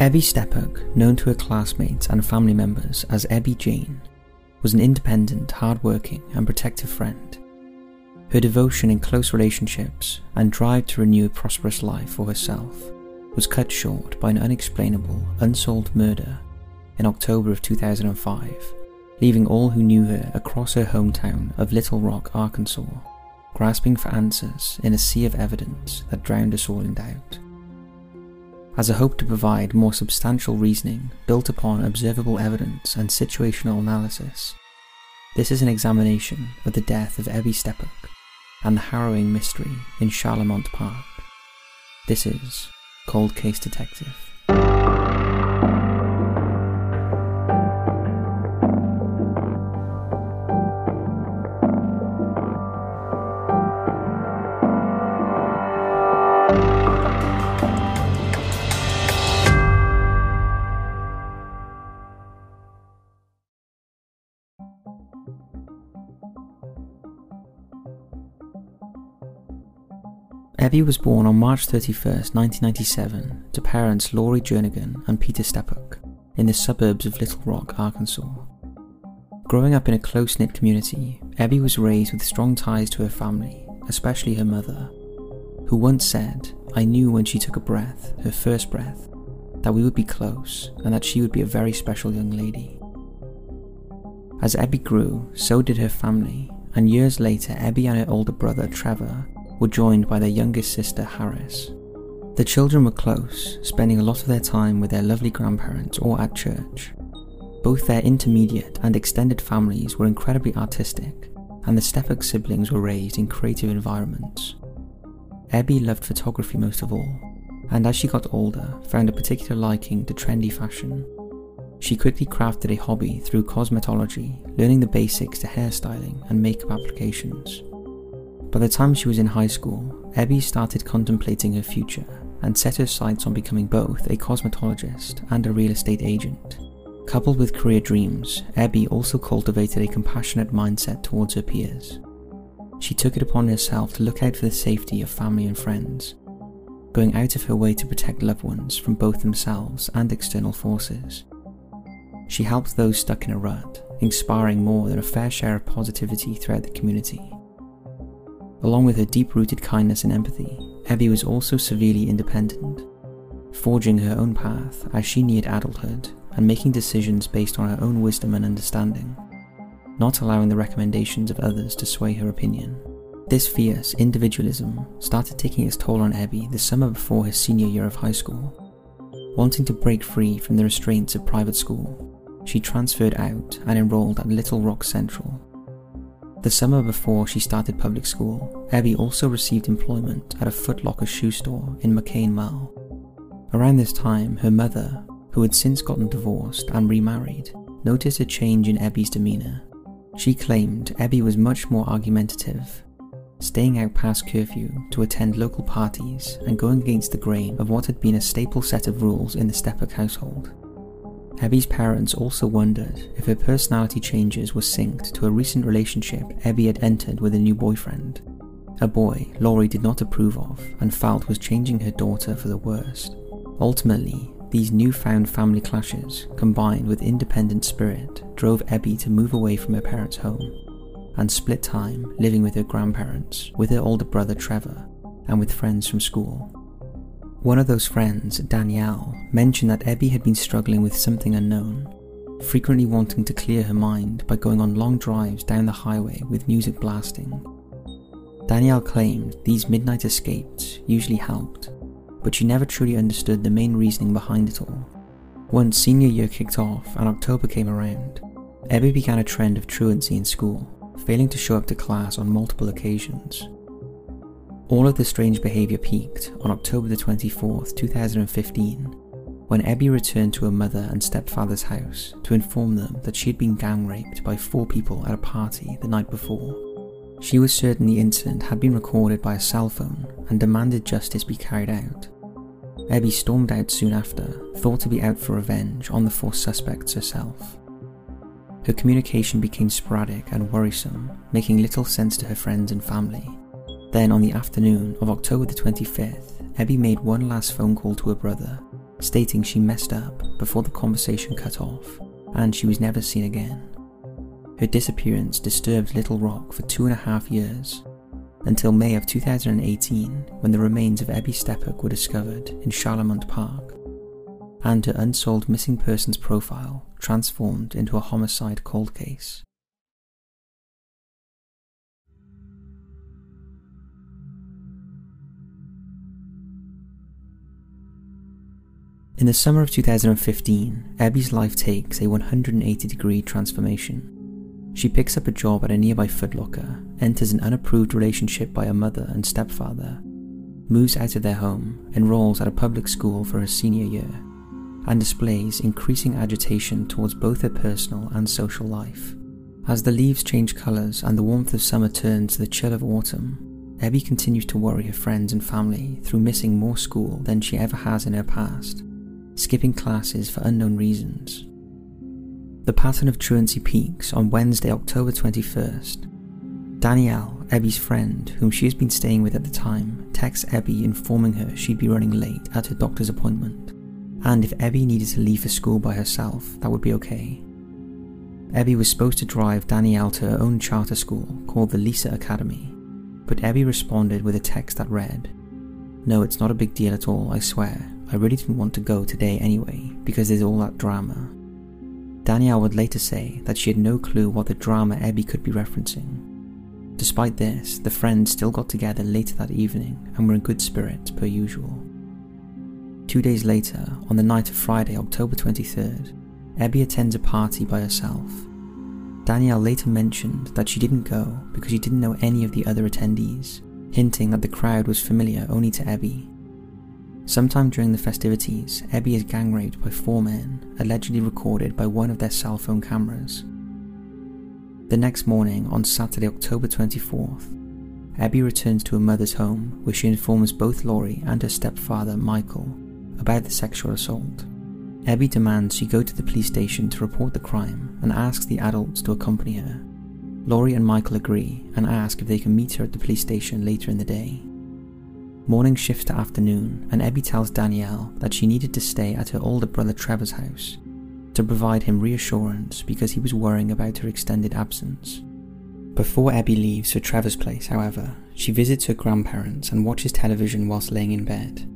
Ebby Steppach, known to her classmates and family members as Ebby Jane, was an independent, hard-working and protective friend. Her devotion in close relationships and drive to renew a prosperous life for herself was cut short by an unexplainable, unsolved murder in October of 2005, leaving all who knew her across her hometown of Little Rock, Arkansas, grasping for answers in a sea of evidence that drowned us all in doubt. As a hope to provide more substantial reasoning built upon observable evidence and situational analysis, this is an examination of the death of Ebby Steppach and the harrowing mystery in Charlemont Park. This is Cold Case Detective. Ebby was born on March 31, 1997, to parents Laurie Jernigan and Peter Steppach in the suburbs of Little Rock, Arkansas. Growing up in a close knit community, Ebby was raised with strong ties to her family, especially her mother, who once said, I knew when she took a breath, her first breath, that we would be close and that she would be a very special young lady. As Ebby grew, so did her family, and years later, Ebby and her older brother Trevor were joined by their youngest sister Harris. The children were close, spending a lot of their time with their lovely grandparents or at church. Both their intermediate and extended families were incredibly artistic, and the Steppach siblings were raised in creative environments. Ebby loved photography most of all, and as she got older, found a particular liking to trendy fashion. She quickly crafted a hobby through cosmetology, learning the basics to hairstyling and makeup applications. By the time she was in high school, Ebby started contemplating her future and set her sights on becoming both a cosmetologist and a real estate agent. Coupled with career dreams, Ebby also cultivated a compassionate mindset towards her peers. She took it upon herself to look out for the safety of family and friends, going out of her way to protect loved ones from both themselves and external forces. She helped those stuck in a rut, inspiring more than a fair share of positivity throughout the community. Along with her deep rooted kindness and empathy, Ebby was also severely independent, forging her own path as she neared adulthood and making decisions based on her own wisdom and understanding, not allowing the recommendations of others to sway her opinion. This fierce individualism started taking its toll on Ebby the summer before her senior year of high school. Wanting to break free from the restraints of private school, she transferred out and enrolled at Little Rock Central, the summer before she started public school, Ebby also received employment at a Foot Locker shoe store in McCain Mall. Around this time, her mother, who had since gotten divorced and remarried, noticed a change in Ebby's demeanour. She claimed Ebby was much more argumentative, staying out past curfew to attend local parties and going against the grain of what had been a staple set of rules in the Steppach household. Ebby's parents also wondered if her personality changes were synced to a recent relationship Ebby had entered with a new boyfriend, a boy Laurie did not approve of and felt was changing her daughter for the worst. Ultimately, these newfound family clashes, combined with independent spirit, drove Ebby to move away from her parents' home and split time living with her grandparents, with her older brother Trevor, and with friends from school. One of those friends, Danielle, mentioned that Ebby had been struggling with something unknown, frequently wanting to clear her mind by going on long drives down the highway with music blasting. Danielle claimed these midnight escapes usually helped, but she never truly understood the main reasoning behind it all. Once senior year kicked off and October came around, Ebby began a trend of truancy in school, failing to show up to class on multiple occasions. All of the strange behaviour peaked on October the 24th, 2015, when Ebby returned to her mother and stepfather's house to inform them that she had been gang raped by four people at a party the night before. She was certain the incident had been recorded by a cell phone and demanded justice be carried out. Ebby stormed out soon after, thought to be out for revenge on the four suspects herself. Her communication became sporadic and worrisome, making little sense to her friends and family. Then, on the afternoon of October the 25th, Ebby made one last phone call to her brother, stating she messed up before the conversation cut off and she was never seen again. Her disappearance disturbed Little Rock for two and a half years, until May of 2018 when the remains of Ebby Steppach were discovered in Charlemont Park, and her unsolved missing persons profile transformed into a homicide cold case. In the summer of 2015, Abby's life takes a 180 degree transformation. She picks up a job at a nearby Footlocker, enters an unapproved relationship by her mother and stepfather, moves out of their home, enrolls at a public school for her senior year, and displays increasing agitation towards both her personal and social life. As the leaves change colours and the warmth of summer turns to the chill of autumn, Abby continues to worry her friends and family through missing more school than she ever has in her past skipping classes for unknown reasons. The pattern of truancy peaks on Wednesday, October 21st. Danielle, Ebby's friend, whom she has been staying with at the time, texts Ebby informing her she'd be running late at her doctor's appointment, and if Ebby needed to leave for school by herself, that would be okay. Ebby was supposed to drive Danielle to her own charter school called the Lisa Academy, but Ebby responded with a text that read, No, it's not a big deal at all, I swear. I really didn't want to go today anyway, because there's all that drama. Danielle would later say that she had no clue what the drama Ebby could be referencing. Despite this, the friends still got together later that evening and were in good spirits per usual. Two days later, on the night of Friday, October 23rd, Ebby attends a party by herself. Danielle later mentioned that she didn't go because she didn't know any of the other attendees, hinting that the crowd was familiar only to Ebby Sometime during the festivities, Ebby is gang raped by four men, allegedly recorded by one of their cell phone cameras. The next morning, on Saturday, October 24th, Ebby returns to her mother's home where she informs both Laurie and her stepfather, Michael, about the sexual assault. Ebby demands she go to the police station to report the crime and asks the adults to accompany her. Laurie and Michael agree and ask if they can meet her at the police station later in the day. Morning shifts to afternoon, and Ebby tells Danielle that she needed to stay at her older brother Trevor's house to provide him reassurance because he was worrying about her extended absence. Before Ebby leaves for Trevor's place, however, she visits her grandparents and watches television whilst laying in bed.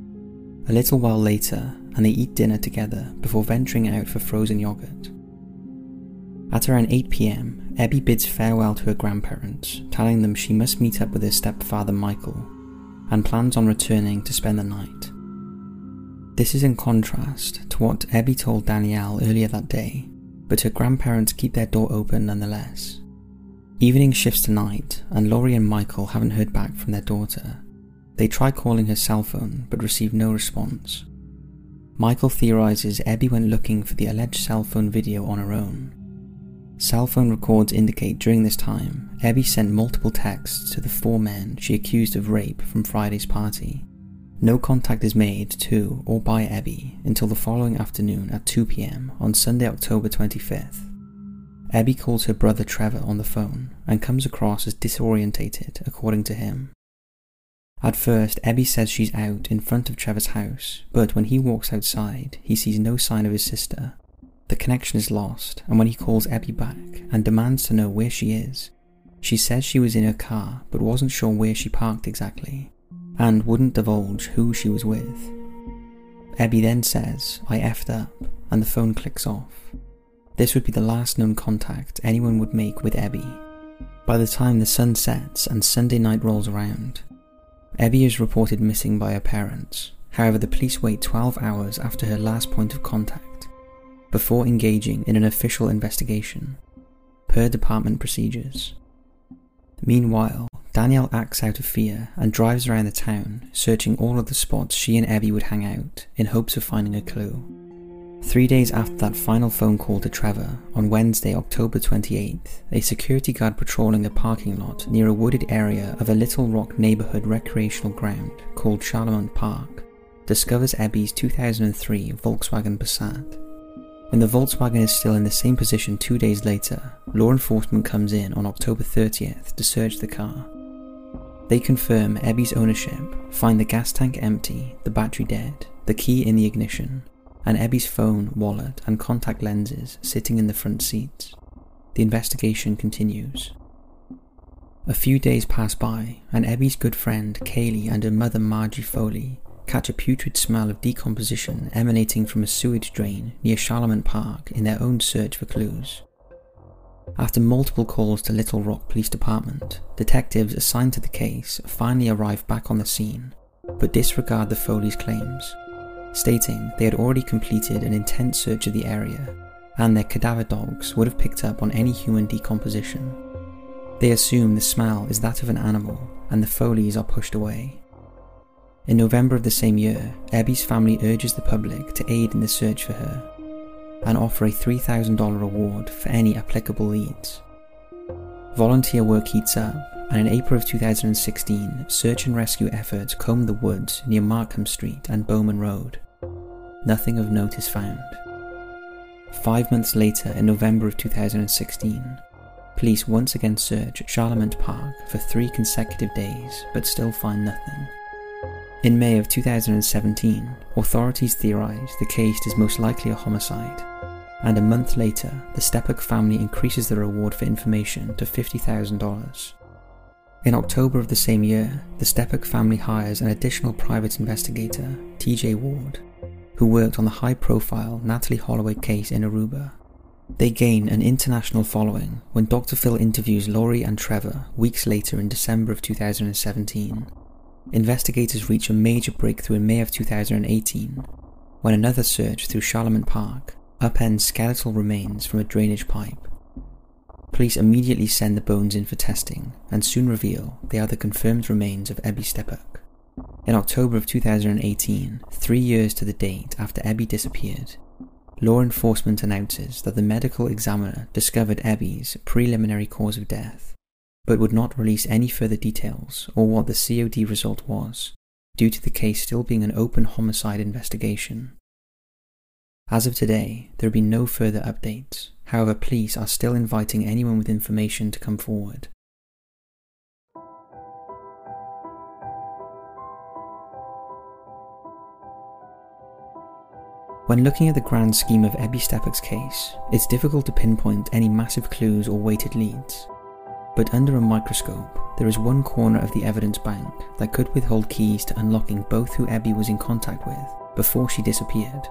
A little while later, and they eat dinner together before venturing out for frozen yogurt. At around 8 pm, Ebby bids farewell to her grandparents, telling them she must meet up with her stepfather Michael and plans on returning to spend the night. This is in contrast to what Ebby told Danielle earlier that day, but her grandparents keep their door open nonetheless. Evening shifts to night, and Laurie and Michael haven't heard back from their daughter. They try calling her cell phone but receive no response. Michael theorizes Ebby went looking for the alleged cell phone video on her own, Cell phone records indicate during this time, Ebby sent multiple texts to the four men she accused of rape from Friday's party. No contact is made to or by Ebby until the following afternoon at 2pm on Sunday, October 25th. Ebby calls her brother Trevor on the phone and comes across as disorientated, according to him. At first, Ebby says she's out in front of Trevor's house, but when he walks outside, he sees no sign of his sister the connection is lost, and when he calls Ebby back and demands to know where she is, she says she was in her car but wasn't sure where she parked exactly, and wouldn't divulge who she was with. Ebby then says, I effed up, and the phone clicks off. This would be the last known contact anyone would make with Ebby. By the time the sun sets and Sunday night rolls around, Ebby is reported missing by her parents. However, the police wait 12 hours after her last point of contact before engaging in an official investigation, per department procedures. Meanwhile, Danielle acts out of fear and drives around the town, searching all of the spots she and Ebby would hang out in hopes of finding a clue. Three days after that final phone call to Trevor, on Wednesday, October 28th, a security guard patrolling a parking lot near a wooded area of a Little Rock neighborhood recreational ground called Charlemont Park discovers Ebby's 2003 Volkswagen Passat. When the Volkswagen is still in the same position two days later, law enforcement comes in on October 30th to search the car. They confirm Ebby's ownership, find the gas tank empty, the battery dead, the key in the ignition, and Ebby's phone, wallet, and contact lenses sitting in the front seats. The investigation continues. A few days pass by, and Ebby's good friend Kaylee and her mother Margie Foley catch a putrid smell of decomposition emanating from a sewage drain near Charlemont Park in their own search for clues. After multiple calls to Little Rock Police Department, detectives assigned to the case finally arrive back on the scene, but disregard the Foley's claims, stating they had already completed an intense search of the area and their cadaver dogs would have picked up on any human decomposition. They assume the smell is that of an animal and the Foleys are pushed away. In November of the same year, Ebby's family urges the public to aid in the search for her and offer a $3,000 reward for any applicable leads. Volunteer work heats up, and in April of 2016, search and rescue efforts comb the woods near Markham Street and Bowman Road. Nothing of note is found. Five months later, in November of 2016, Police once again search Charlemont Park for three consecutive days but still find nothing. In May of 2017, authorities theorise the case is most likely a homicide, and a month later, the Steppach family increases the reward for information to $50,000. In October of the same year, the Steppach family hires an additional private investigator, TJ Ward, who worked on the high profile Natalee Holloway case in Aruba they gain an international following when Dr. Phil interviews Laurie and Trevor weeks later in December of 2017. Investigators reach a major breakthrough in May of 2018 when another search through Charlemont Park upends skeletal remains from a drainage pipe. Police immediately send the bones in for testing and soon reveal they are the confirmed remains of Ebby Steppach. In October of 2018, three years to the date after Ebby disappeared, law enforcement announces that the medical examiner discovered Ebby's preliminary cause of death, but would not release any further details or what the COD result was, due to the case still being an open homicide investigation. As of today, there have been no further updates, however, police are still inviting anyone with information to come forward. When looking at the grand scheme of Ebby Steppach's case, it's difficult to pinpoint any massive clues or weighted leads. But under a microscope, there is one corner of the evidence bank that could withhold keys to unlocking both who Ebby was in contact with before she disappeared,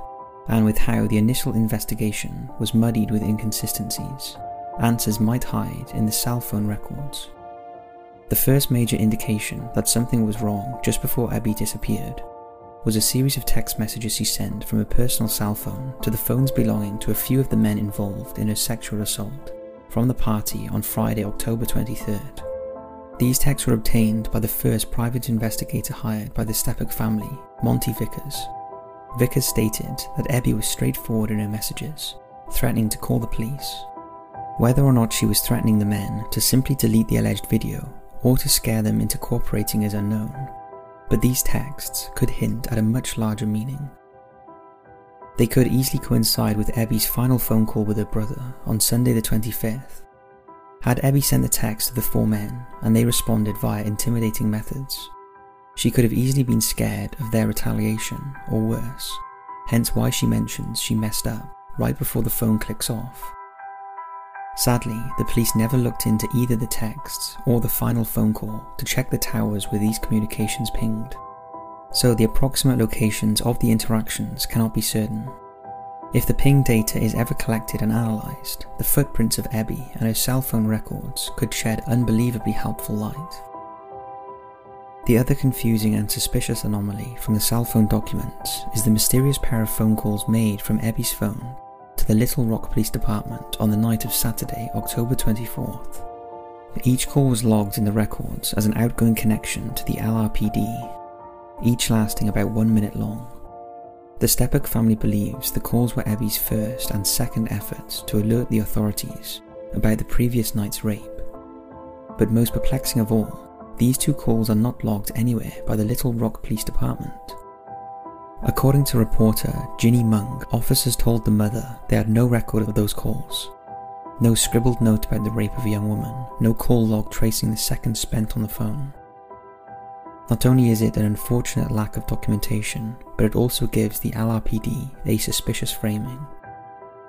and with how the initial investigation was muddied with inconsistencies. Answers might hide in the cell phone records. The first major indication that something was wrong just before Ebby disappeared was a series of text messages she sent from her personal cell phone to the phones belonging to a few of the men involved in her sexual assault from the party on Friday, October 23rd. These texts were obtained by the first private investigator hired by the Steppach family, Monty Vickers. Vickers stated that Ebby was straightforward in her messages, threatening to call the police. Whether or not she was threatening the men to simply delete the alleged video or to scare them into cooperating is unknown but these texts could hint at a much larger meaning. They could easily coincide with Ebby's final phone call with her brother on Sunday the 25th. Had Ebby sent the text to the four men and they responded via intimidating methods, she could have easily been scared of their retaliation or worse, hence why she mentions she messed up right before the phone clicks off. Sadly, the police never looked into either the texts or the final phone call to check the towers where these communications pinged, so the approximate locations of the interactions cannot be certain. If the ping data is ever collected and analysed, the footprints of Ebby and her cell phone records could shed unbelievably helpful light. The other confusing and suspicious anomaly from the cell phone documents is the mysterious pair of phone calls made from Ebby's phone to the Little Rock Police Department on the night of Saturday, October 24th. Each call was logged in the records as an outgoing connection to the LRPD, each lasting about one minute long. The Steppach family believes the calls were Ebby's first and second efforts to alert the authorities about the previous night's rape. But most perplexing of all, these two calls are not logged anywhere by the Little Rock Police Department. According to reporter Ginny Monk, officers told the mother they had no record of those calls. No scribbled note about the rape of a young woman, no call log tracing the seconds spent on the phone. Not only is it an unfortunate lack of documentation, but it also gives the LRPD a suspicious framing.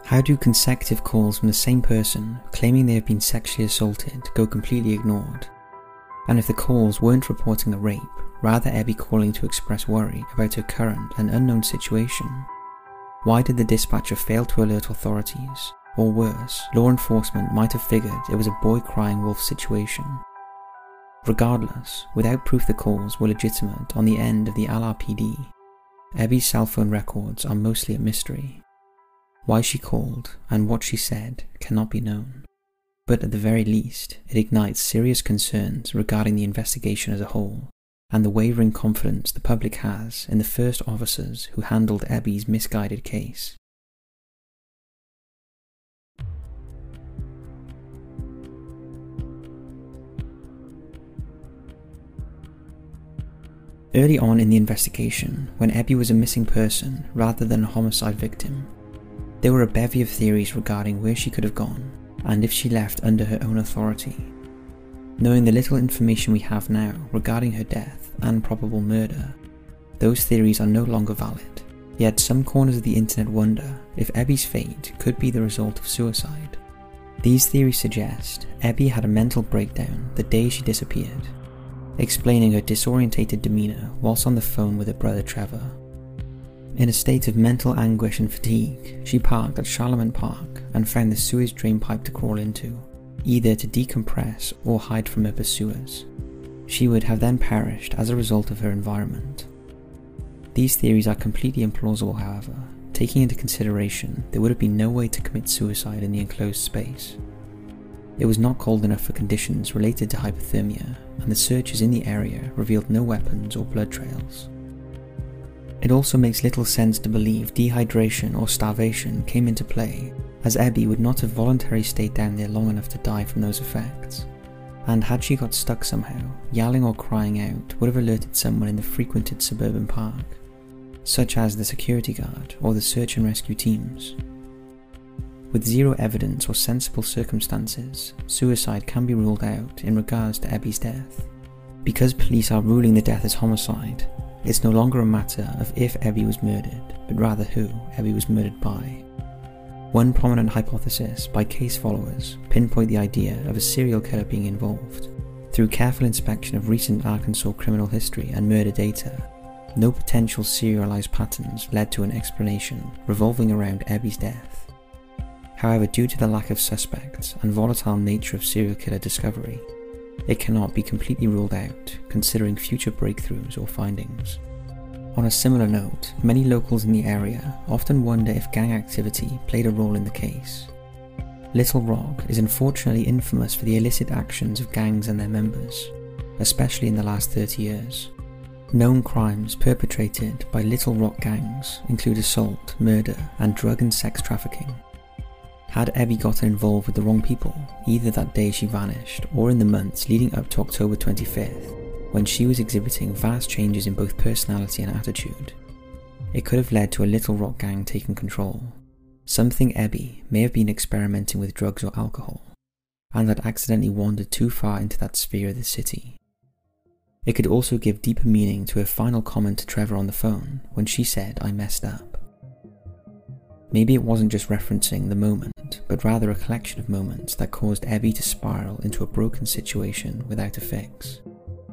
How do consecutive calls from the same person claiming they have been sexually assaulted go completely ignored? And if the calls weren't reporting a rape, rather Ebby calling to express worry about her current and unknown situation, why did the dispatcher fail to alert authorities? Or worse, law enforcement might have figured it was a boy crying wolf situation. Regardless, without proof the calls were legitimate on the end of the LRPD, Ebby's cell phone records are mostly a mystery. Why she called and what she said cannot be known, but at the very least, it ignites serious concerns regarding the investigation as a whole and the wavering confidence the public has in the first officers who handled Ebby's misguided case. Early on in the investigation, when Abby was a missing person rather than a homicide victim, there were a bevy of theories regarding where she could have gone and if she left under her own authority. Knowing the little information we have now regarding her death and probable murder, those theories are no longer valid. Yet some corners of the internet wonder if Abby's fate could be the result of suicide. These theories suggest Abby had a mental breakdown the day she disappeared explaining her disorientated demeanour whilst on the phone with her brother Trevor. In a state of mental anguish and fatigue, she parked at Charlemont Park and found the sewage drain pipe to crawl into, either to decompress or hide from her pursuers. She would have then perished as a result of her environment. These theories are completely implausible, however, taking into consideration there would have been no way to commit suicide in the enclosed space. It was not cold enough for conditions related to hypothermia, and the searches in the area revealed no weapons or blood trails. It also makes little sense to believe dehydration or starvation came into play, as Ebby would not have voluntarily stayed down there long enough to die from those effects. And had she got stuck somehow, yelling or crying out would have alerted someone in the frequented suburban park, such as the security guard or the search and rescue teams. With zero evidence or sensible circumstances, suicide can be ruled out in regards to Ebby's death. Because police are ruling the death as homicide, it's no longer a matter of if Ebby was murdered, but rather who Ebby was murdered by. One prominent hypothesis by case followers pinpoint the idea of a serial killer being involved. Through careful inspection of recent Arkansas criminal history and murder data, no potential serialized patterns led to an explanation revolving around Ebby's death. However, due to the lack of suspects and volatile nature of serial killer discovery, it cannot be completely ruled out considering future breakthroughs or findings. On a similar note, many locals in the area often wonder if gang activity played a role in the case. Little Rock is unfortunately infamous for the illicit actions of gangs and their members, especially in the last 30 years. Known crimes perpetrated by Little Rock gangs include assault, murder, and drug and sex trafficking. Had Ebby gotten involved with the wrong people, either that day she vanished or in the months leading up to October 25th, when she was exhibiting vast changes in both personality and attitude, it could have led to a Little Rock gang taking control. Something Ebby may have been experimenting with drugs or alcohol, and had accidentally wandered too far into that sphere of the city. It could also give deeper meaning to her final comment to Trevor on the phone when she said, I messed up. Maybe it wasn't just referencing the moment, but rather a collection of moments that caused Ebby to spiral into a broken situation without a fix.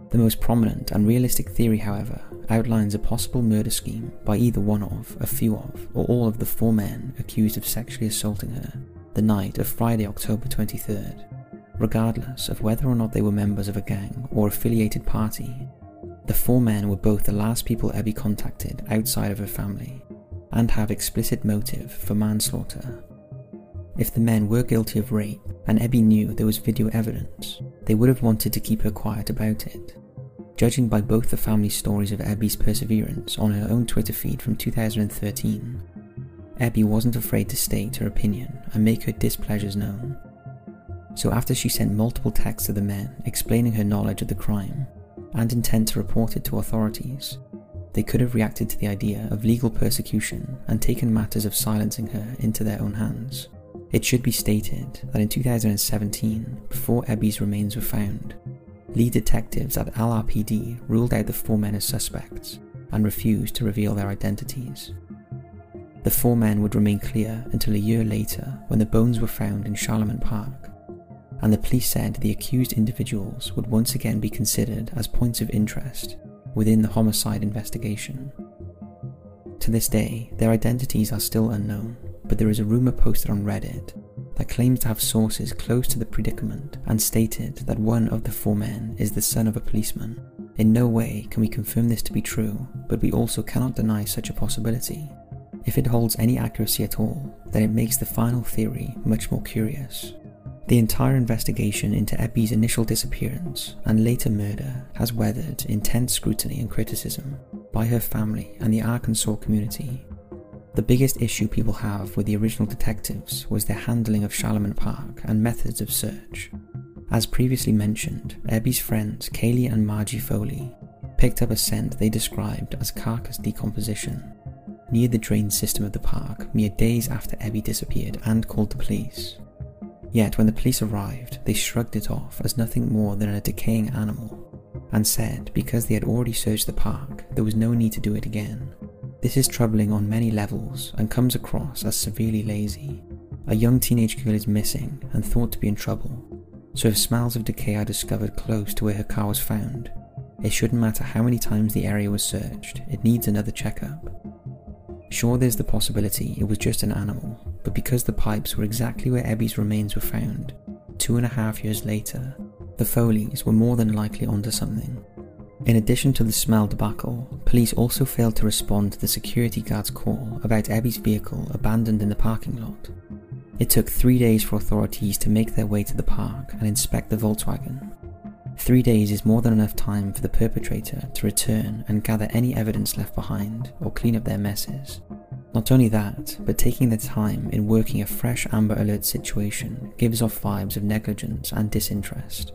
The most prominent and realistic theory, however, outlines a possible murder scheme by either one of, a few of, or all of the four men accused of sexually assaulting her the night of Friday, October 23rd. Regardless of whether or not they were members of a gang or affiliated party, the four men were both the last people Ebby contacted outside of her family and have explicit motive for manslaughter. If the men were guilty of rape and Ebby knew there was video evidence, they would have wanted to keep her quiet about it. Judging by both the family stories of Ebby's perseverance on her own Twitter feed from 2013, Ebby wasn't afraid to state her opinion and make her displeasures known. So after she sent multiple texts to the men explaining her knowledge of the crime and intent to report it to authorities, they could have reacted to the idea of legal persecution and taken matters of silencing her into their own hands. It should be stated that in 2017, before Ebby's remains were found, lead detectives at LRPD ruled out the four men as suspects and refused to reveal their identities. The four men would remain clear until a year later when the bones were found in Charlemont Park, and the police said the accused individuals would once again be considered as points of interest within the homicide investigation. To this day, their identities are still unknown, but there is a rumour posted on Reddit that claims to have sources close to the predicament and stated that one of the four men is the son of a policeman. In no way can we confirm this to be true, but we also cannot deny such a possibility. If it holds any accuracy at all, then it makes the final theory much more curious. The entire investigation into Ebby's initial disappearance and later murder has weathered intense scrutiny and criticism by her family and the Arkansas community the biggest issue people have with the original detectives was their handling of Charlemont Park and methods of search. As previously mentioned, Ebby's friends Kaylee and Margie Foley picked up a scent they described as carcass decomposition near the drain system of the park mere days after Ebby disappeared and called the police. Yet when the police arrived, they shrugged it off as nothing more than a decaying animal and said because they had already searched the park, there was no need to do it again. This is troubling on many levels and comes across as severely lazy. A young teenage girl is missing and thought to be in trouble, so if smells of decay are discovered close to where her car was found, it shouldn't matter how many times the area was searched, it needs another checkup. Sure, there's the possibility it was just an animal, but because the pipes were exactly where Ebby's remains were found, two and a half years later, the Foleys were more than likely onto something. In addition to the smell debacle, police also failed to respond to the security guard's call about Ebby's vehicle abandoned in the parking lot. It took three days for authorities to make their way to the park and inspect the Volkswagen. Three days is more than enough time for the perpetrator to return and gather any evidence left behind or clean up their messes. Not only that, but taking the time in working a fresh Amber Alert situation gives off vibes of negligence and disinterest.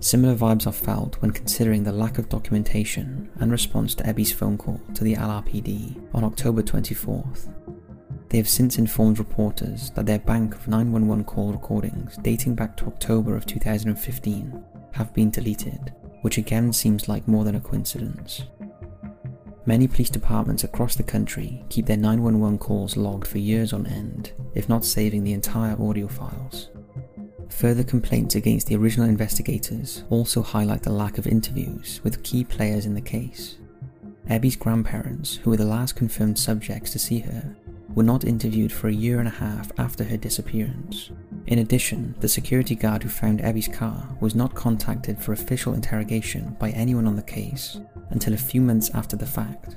Similar vibes are felt when considering the lack of documentation and response to Ebby's phone call to the LRPD on October 24th. They have since informed reporters that their bank of 911 call recordings dating back to October of 2015 have been deleted, which again seems like more than a coincidence. Many police departments across the country keep their 911 calls logged for years on end, if not saving the entire audio files. Further complaints against the original investigators also highlight the lack of interviews with key players in the case. Ebby's grandparents, who were the last confirmed subjects to see her, were not interviewed for a year and a half after her disappearance. In addition, the security guard who found Ebby's car was not contacted for official interrogation by anyone on the case until a few months after the fact,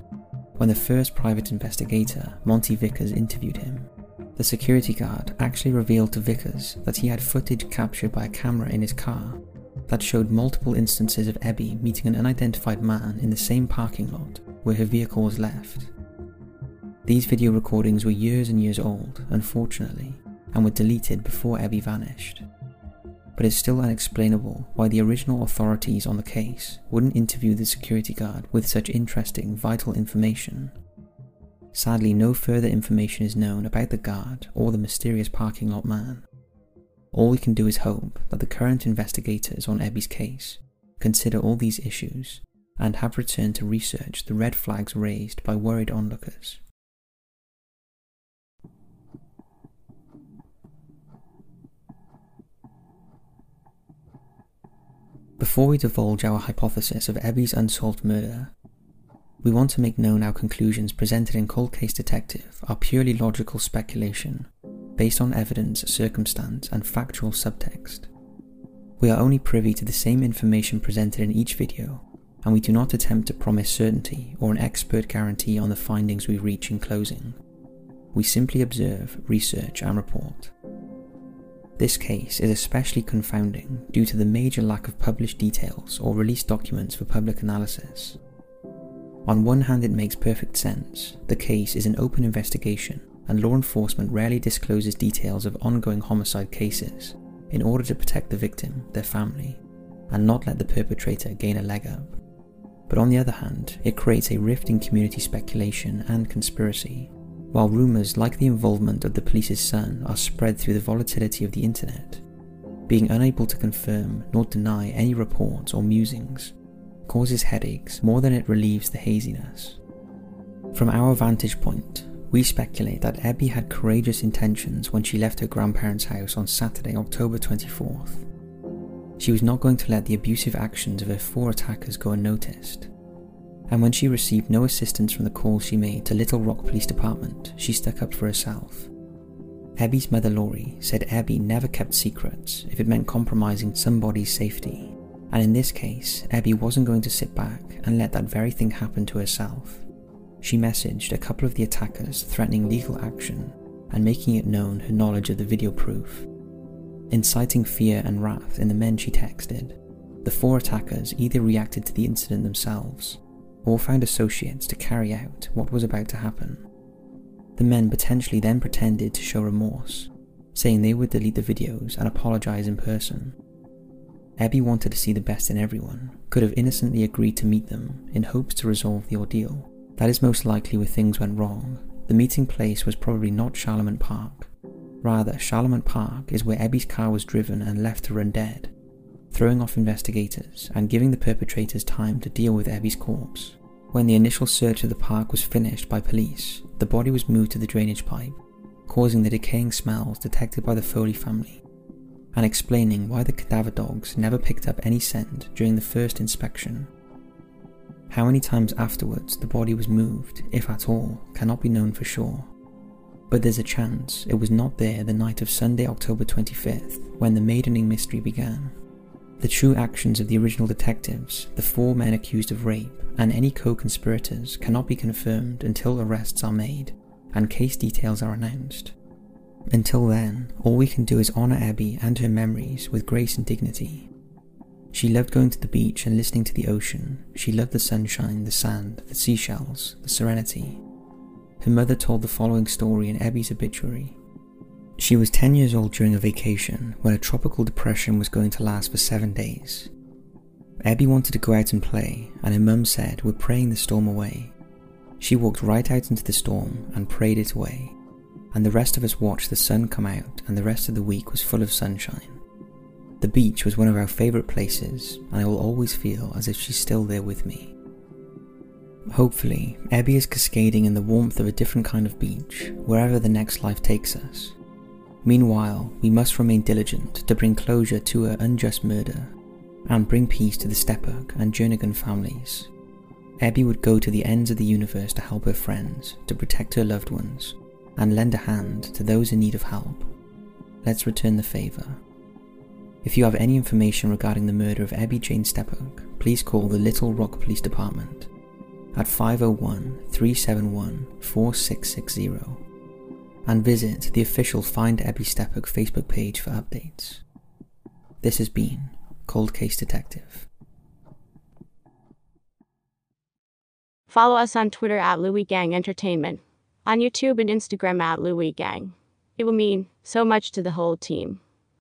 when the first private investigator, Monty Vickers, interviewed him. The security guard actually revealed to Vickers that he had footage captured by a camera in his car that showed multiple instances of Ebby meeting an unidentified man in the same parking lot where her vehicle was left. These video recordings were years and years old, unfortunately, and were deleted before Ebby vanished. But it's still unexplainable why the original authorities on the case wouldn't interview the security guard with such interesting, vital information Sadly, no further information is known about the guard or the mysterious parking lot man. All we can do is hope that the current investigators on Ebby's case consider all these issues and have returned to research the red flags raised by worried onlookers. Before we divulge our hypothesis of Ebby's unsolved murder, we want to make known our conclusions presented in Cold Case Detective are purely logical speculation, based on evidence, circumstance, and factual subtext. We are only privy to the same information presented in each video, and we do not attempt to promise certainty or an expert guarantee on the findings we reach in closing. We simply observe, research, and report. This case is especially confounding due to the major lack of published details or released documents for public analysis. On one hand, it makes perfect sense. The case is an open investigation, and law enforcement rarely discloses details of ongoing homicide cases in order to protect the victim, their family, and not let the perpetrator gain a leg up. But on the other hand, it creates a rift in community speculation and conspiracy, while rumours like the involvement of the police's son are spread through the volatility of the internet. being unable to confirm nor deny any reports or musings causes headaches more than it relieves the haziness. From our vantage point, we speculate that Ebby had courageous intentions when she left her grandparents' house on Saturday, October 24th. She was not going to let the abusive actions of her four attackers go unnoticed. And when she received no assistance from the call she made to Little Rock Police Department, she stuck up for herself Ebby's mother Laurie said Ebby never kept secrets if it meant compromising somebody's safety, and in this case, Ebby wasn't going to sit back and let that very thing happen to herself. She messaged a couple of the attackers threatening legal action and making it known her knowledge of the video proof. Inciting fear and wrath in the men she texted, the four attackers either reacted to the incident themselves or found associates to carry out what was about to happen. The men potentially then pretended to show remorse, saying they would delete the videos and apologize in person. Ebby wanted to see the best in everyone, could have innocently agreed to meet them in hopes to resolve the ordeal. That is most likely where things went wrong. The meeting place was probably not Charlemont Park. Rather, Charlemont Park is where Ebby's car was driven and left to run dead, throwing off investigators and giving the perpetrators time to deal with Ebby's corpse. When the initial search of the park was finished by police, the body was moved to the drainage pipe, causing the decaying smells detected by the Foley family, and explaining why the cadaver dogs never picked up any scent during the first inspection. How many times afterwards the body was moved, if at all, cannot be known for sure. But there's a chance it was not there the night of Sunday, October 25th, when the maidening mystery began. The true actions of the original detectives, the four men accused of rape, and any co-conspirators cannot be confirmed until arrests are made and case details are announced. Until then, all we can do is honour Ebby and her memories with grace and dignity. She loved going to the beach and listening to the ocean. She loved the sunshine, the sand, the seashells, the serenity. Her mother told the following story in Ebby's obituary. She was 10 years old during a vacation when a tropical depression was going to last for seven days. Ebby wanted to go out and play, and her mum said, We're praying the storm away. She walked right out into the storm and prayed it away, and the rest of us watched the sun come out, and the rest of the week was full of sunshine. The beach was one of our favourite places, and I will always feel as if she's still there with me. Hopefully, Ebby is cascading in the warmth of a different kind of beach, wherever the next life takes us. Meanwhile, we must remain diligent to bring closure to her unjust murder and bring peace to the Steppach and Jernigan families. Ebby would go to the ends of the universe to help her friends, to protect her loved ones, and lend a hand to those in need of help. Let's return the favour. If you have any information regarding the murder of Ebby Jane Steppach, please call the Little Rock Police Department at 501 371 4660 and visit the official Find Ebby Steppach Facebook page for updates. This has been Cold Case Detective. Follow us on Twitter at Louis Gang Entertainment, on YouTube and Instagram at Louis Gang. It will mean so much to the whole team.